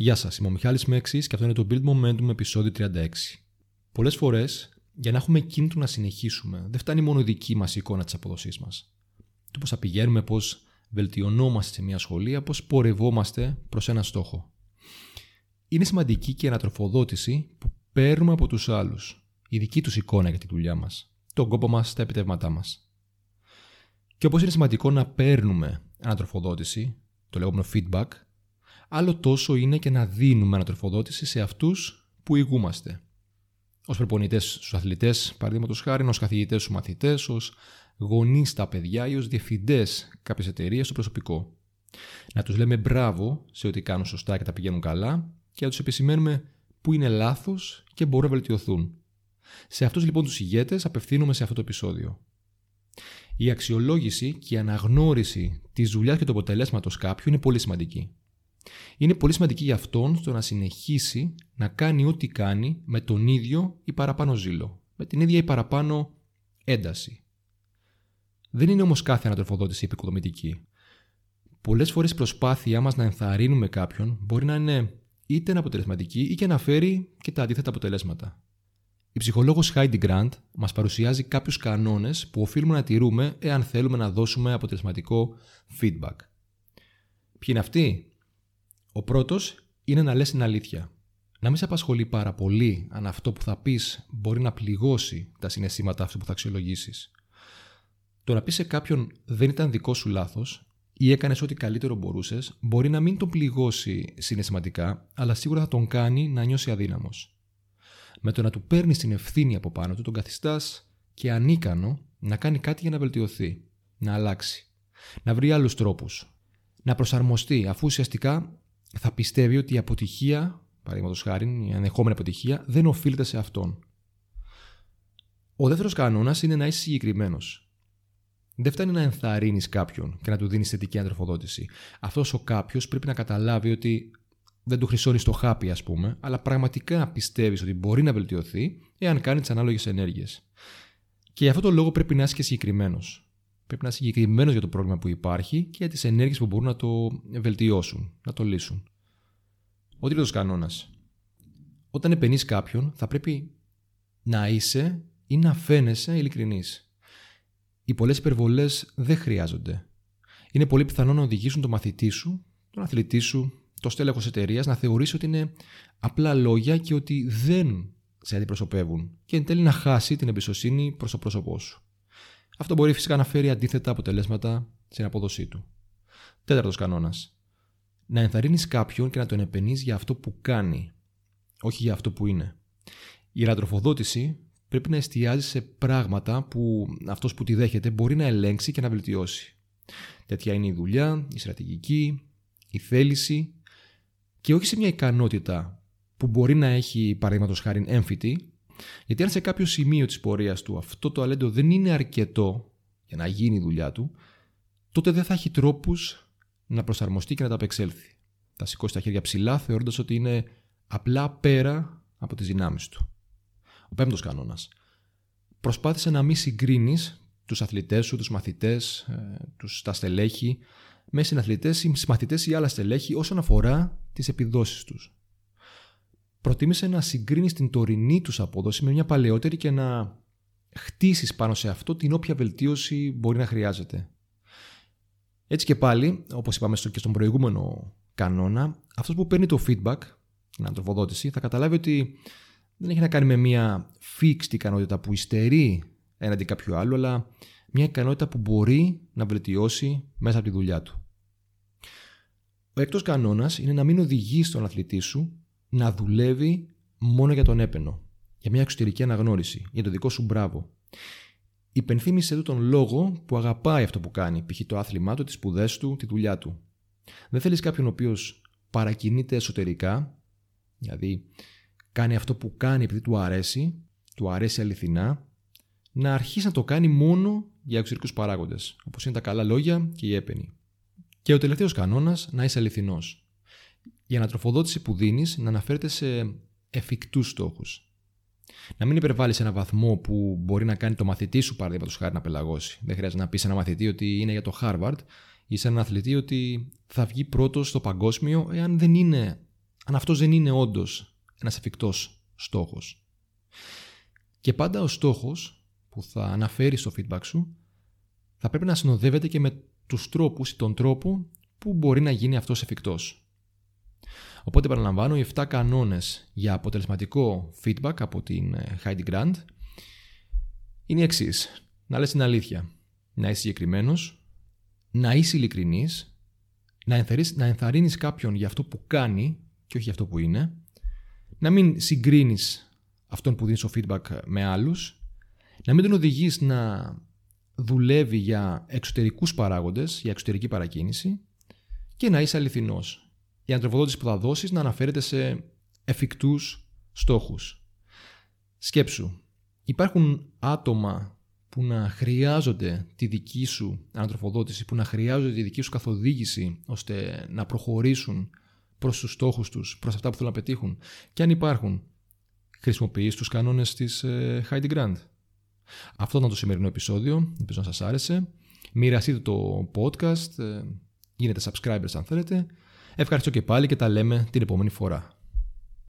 Γεια σας, είμαι ο Μιχάλης Μέξης και αυτό είναι το Build Momentum επεισόδιο 36. Πολλές φορές, για να έχουμε κίνητο να συνεχίσουμε, δεν φτάνει μόνο η δική μας εικόνα της αποδοσή μας. Το πώς θα πηγαίνουμε, πώς βελτιωνόμαστε σε μια σχολεία, πώς πορευόμαστε προς ένα στόχο. Είναι σημαντική και η ανατροφοδότηση που παίρνουμε από τους άλλους, η δική τους εικόνα για τη δουλειά μας, τον κόπο μας, τα επιτεύγματά μας. Και όπως είναι σημαντικό να παίρνουμε ανατροφοδότηση, το λεγόμενο feedback, άλλο τόσο είναι και να δίνουμε ανατροφοδότηση σε αυτούς που ηγούμαστε. Ω προπονητές στους αθλητές, παραδείγματος χάρη, ως καθηγητές στους μαθητές, ως γονείς στα παιδιά ή ως διευθυντές κάποιες εταιρείες στο προσωπικό. Να τους λέμε μπράβο σε ό,τι κάνουν σωστά και τα πηγαίνουν καλά και να τους επισημαίνουμε που είναι λάθος και μπορούν να βελτιωθούν. Σε αυτούς λοιπόν τους ηγέτες απευθύνομαι σε αυτό το επεισόδιο. Η αξιολόγηση και η αναγνώριση της δουλειάς και του αποτελέσματος κάποιου είναι πολύ σημαντική. Είναι πολύ σημαντική για αυτόν στο να συνεχίσει να κάνει ό,τι κάνει με τον ίδιο ή παραπάνω ζήλο, με την ίδια ή παραπάνω ένταση. Δεν είναι όμως κάθε ανατροφοδότηση επικοδομητική. Πολλές φορές η προσπάθειά μας να ενθαρρύνουμε κάποιον μπορεί να είναι είτε αποτελεσματική ή και να φέρει και τα αντίθετα αποτελέσματα. Η ψυχολόγος Heidi Grant μας παρουσιάζει κάποιους κανόνες που οφείλουμε να τηρούμε εάν θέλουμε να δώσουμε αποτελεσματικό feedback. Ποιοι είναι αυτοί; Ο πρώτος είναι να λες την αλήθεια. Να μην σε απασχολεί πάρα πολύ αν αυτό που θα πεις μπορεί να πληγώσει τα συναισθήματα αυτού που θα αξιολογήσεις. Το να πεις σε κάποιον δεν ήταν δικό σου λάθος ή έκανες ό,τι καλύτερο μπορούσες, μπορεί να μην τον πληγώσει συναισθηματικά, αλλά σίγουρα θα τον κάνει να νιώσει αδύναμος με το να του παίρνεις την ευθύνη από πάνω του, τον καθιστάς και ανίκανο να κάνει κάτι για να βελτιωθεί, να αλλάξει, να βρει άλλους τρόπους, να προσαρμοστεί, αφού ουσιαστικά θα πιστεύει ότι η αποτυχία, παραδείγματος χάρη, η ανεχόμενη αποτυχία, δεν οφείλεται σε αυτόν. Ο δεύτερος κανόνας είναι να είσαι συγκεκριμένος. Δεν φτάνει να ενθαρρύνεις κάποιον και να του δίνεις θετική αντροφοδότηση. Αυτός ο κάποιος πρέπει να καταλάβει ότι δεν του χρυσώνεις το χάπι, ας πούμε, αλλά πραγματικά πιστεύεις ότι μπορεί να βελτιωθεί εάν κάνει τις ανάλογες ενέργειες. Και για αυτό το λόγο πρέπει να είσαι και συγκεκριμένος. Πρέπει να είσαι συγκεκριμένος για το πρόβλημα που υπάρχει και για τις ενέργειες που μπορούν να το βελτιώσουν, να το λύσουν. Ο τρίτο κανόνας. Όταν επενείς κάποιον, θα πρέπει να είσαι ή να φαίνεσαι ειλικρινής. Οι πολλές υπερβολές δεν χρειάζονται. Είναι πολύ πιθανό να οδηγήσουν τον μαθητή σου, τον αθλητή σου, το στέλεχος εταιρείας να θεωρήσει ότι είναι απλά λόγια και ότι δεν σε αντιπροσωπεύουν και εν τέλει να χάσει την εμπιστοσύνη προς το πρόσωπό σου. Αυτό μπορεί φυσικά να φέρει αντίθετα αποτελέσματα στην απόδοσή του. Τέταρτος κανόνας. Να ενθαρρύνεις κάποιον και να τον επενείς για αυτό που κάνει, όχι για αυτό που είναι. Η ανατροφοδότηση πρέπει να εστιάζει σε πράγματα που αυτός που τη δέχεται μπορεί να ελέγξει και να βελτιώσει. Τέτοια είναι η δουλειά, η στρατηγική, η θέληση και όχι σε μια ικανότητα που μπορεί να έχει παραδείγματος χάρη έμφυτη, γιατί αν σε κάποιο σημείο της πορείας του αυτό το αλέντο δεν είναι αρκετό για να γίνει η δουλειά του, τότε δεν θα έχει τρόπους να προσαρμοστεί και να τα απεξέλθει. Θα σηκώσει τα χέρια ψηλά, θεωρώντας ότι είναι απλά πέρα από τις δυνάμεις του. Ο πέμπτος κανόνας. Προσπάθησε να μην συγκρίνεις τους αθλητές σου, τους μαθητές, ε, τα στελέχη με συναθλητές ή συμμαθητέ ή άλλα στελέχη όσον αφορά τις επιδόσεις τους. Προτίμησε να συγκρίνει την τωρινή τους απόδοση με μια παλαιότερη και να χτίσεις πάνω σε αυτό την όποια βελτίωση μπορεί να χρειάζεται. Έτσι και πάλι, όπως είπαμε και στον προηγούμενο κανόνα, αυτός που παίρνει το feedback, την ανθρωποδότηση, θα καταλάβει ότι δεν έχει να κάνει με μια fixed ικανότητα που υστερεί έναντι κάποιου άλλου, αλλά μια ικανότητα που μπορεί να βελτιώσει μέσα από τη δουλειά του. Ο έκτο κανόνας είναι να μην οδηγεί τον αθλητή σου να δουλεύει μόνο για τον έπαινο, για μια εξωτερική αναγνώριση, για το δικό σου μπράβο. Υπενθύμησε του τον λόγο που αγαπάει αυτό που κάνει, π.χ. το άθλημά του, τις σπουδές του, τη δουλειά του. Δεν θέλεις κάποιον ο οποίος παρακινείται εσωτερικά, δηλαδή κάνει αυτό που κάνει επειδή του αρέσει, του αρέσει αληθινά, να αρχίσει να το κάνει μόνο για εξωτερικούς παράγοντες, όπως είναι τα καλά λόγια και η έπαινη. Και ο τελευταίος κανόνας, να είσαι αληθινός. Η ανατροφοδότηση που δίνεις να αναφέρεται σε εφικτούς στόχους. Να μην υπερβάλλεις ένα βαθμό που μπορεί να κάνει το μαθητή σου, παραδείγματος χάρη, να πελαγώσει. Δεν χρειάζεται να πεις σε ένα μαθητή ότι είναι για το Harvard ή σε έναν αθλητή ότι θα βγει πρώτος στο παγκόσμιο, εάν δεν είναι αν αυτός δεν είναι όντως ένας εφικτός στόχος. Και πάντα ο στόχος που θα αναφέρεις στο feedback σου θα πρέπει να συνοδεύεται και με τους τρόπους ή τον τρόπο που μπορεί να γίνει αυτός εφικτός. Οπότε παραλαμβάνω οι 7 κανόνες για αποτελεσματικό feedback από την ε, Heidi Grant είναι οι εξής. Να λες την αλήθεια, να είσαι συγκεκριμένος, να είσαι ειλικρινής, να, να ενθαρρύνεις κάποιον για αυτό που κάνει και όχι για αυτό που είναι, να μην συγκρίνεις αυτόν που δίνεις το feedback με άλλους, να μην τον οδηγείς να δουλεύει για εξωτερικούς παράγοντες, για εξωτερική παρακίνηση και να είσαι αληθινός. Η αντροφοδότηση που θα δώσεις να αναφέρεται σε εφικτούς στόχους. Σκέψου, υπάρχουν άτομα που να χρειάζονται τη δική σου ανατροφοδότηση, που να χρειάζονται τη δική σου καθοδήγηση ώστε να προχωρήσουν προς τους στόχους τους, προς αυτά που θέλουν να πετύχουν. Και αν υπάρχουν, χρησιμοποιείς τους κανόνες της ε, Heidi Grant. Αυτό ήταν το σημερινό επεισόδιο, ελπίζω να σας άρεσε. Μοιραστείτε το podcast, ε, γίνετε subscribers αν θέλετε. Ευχαριστώ και πάλι και τα λέμε την επόμενη φορά.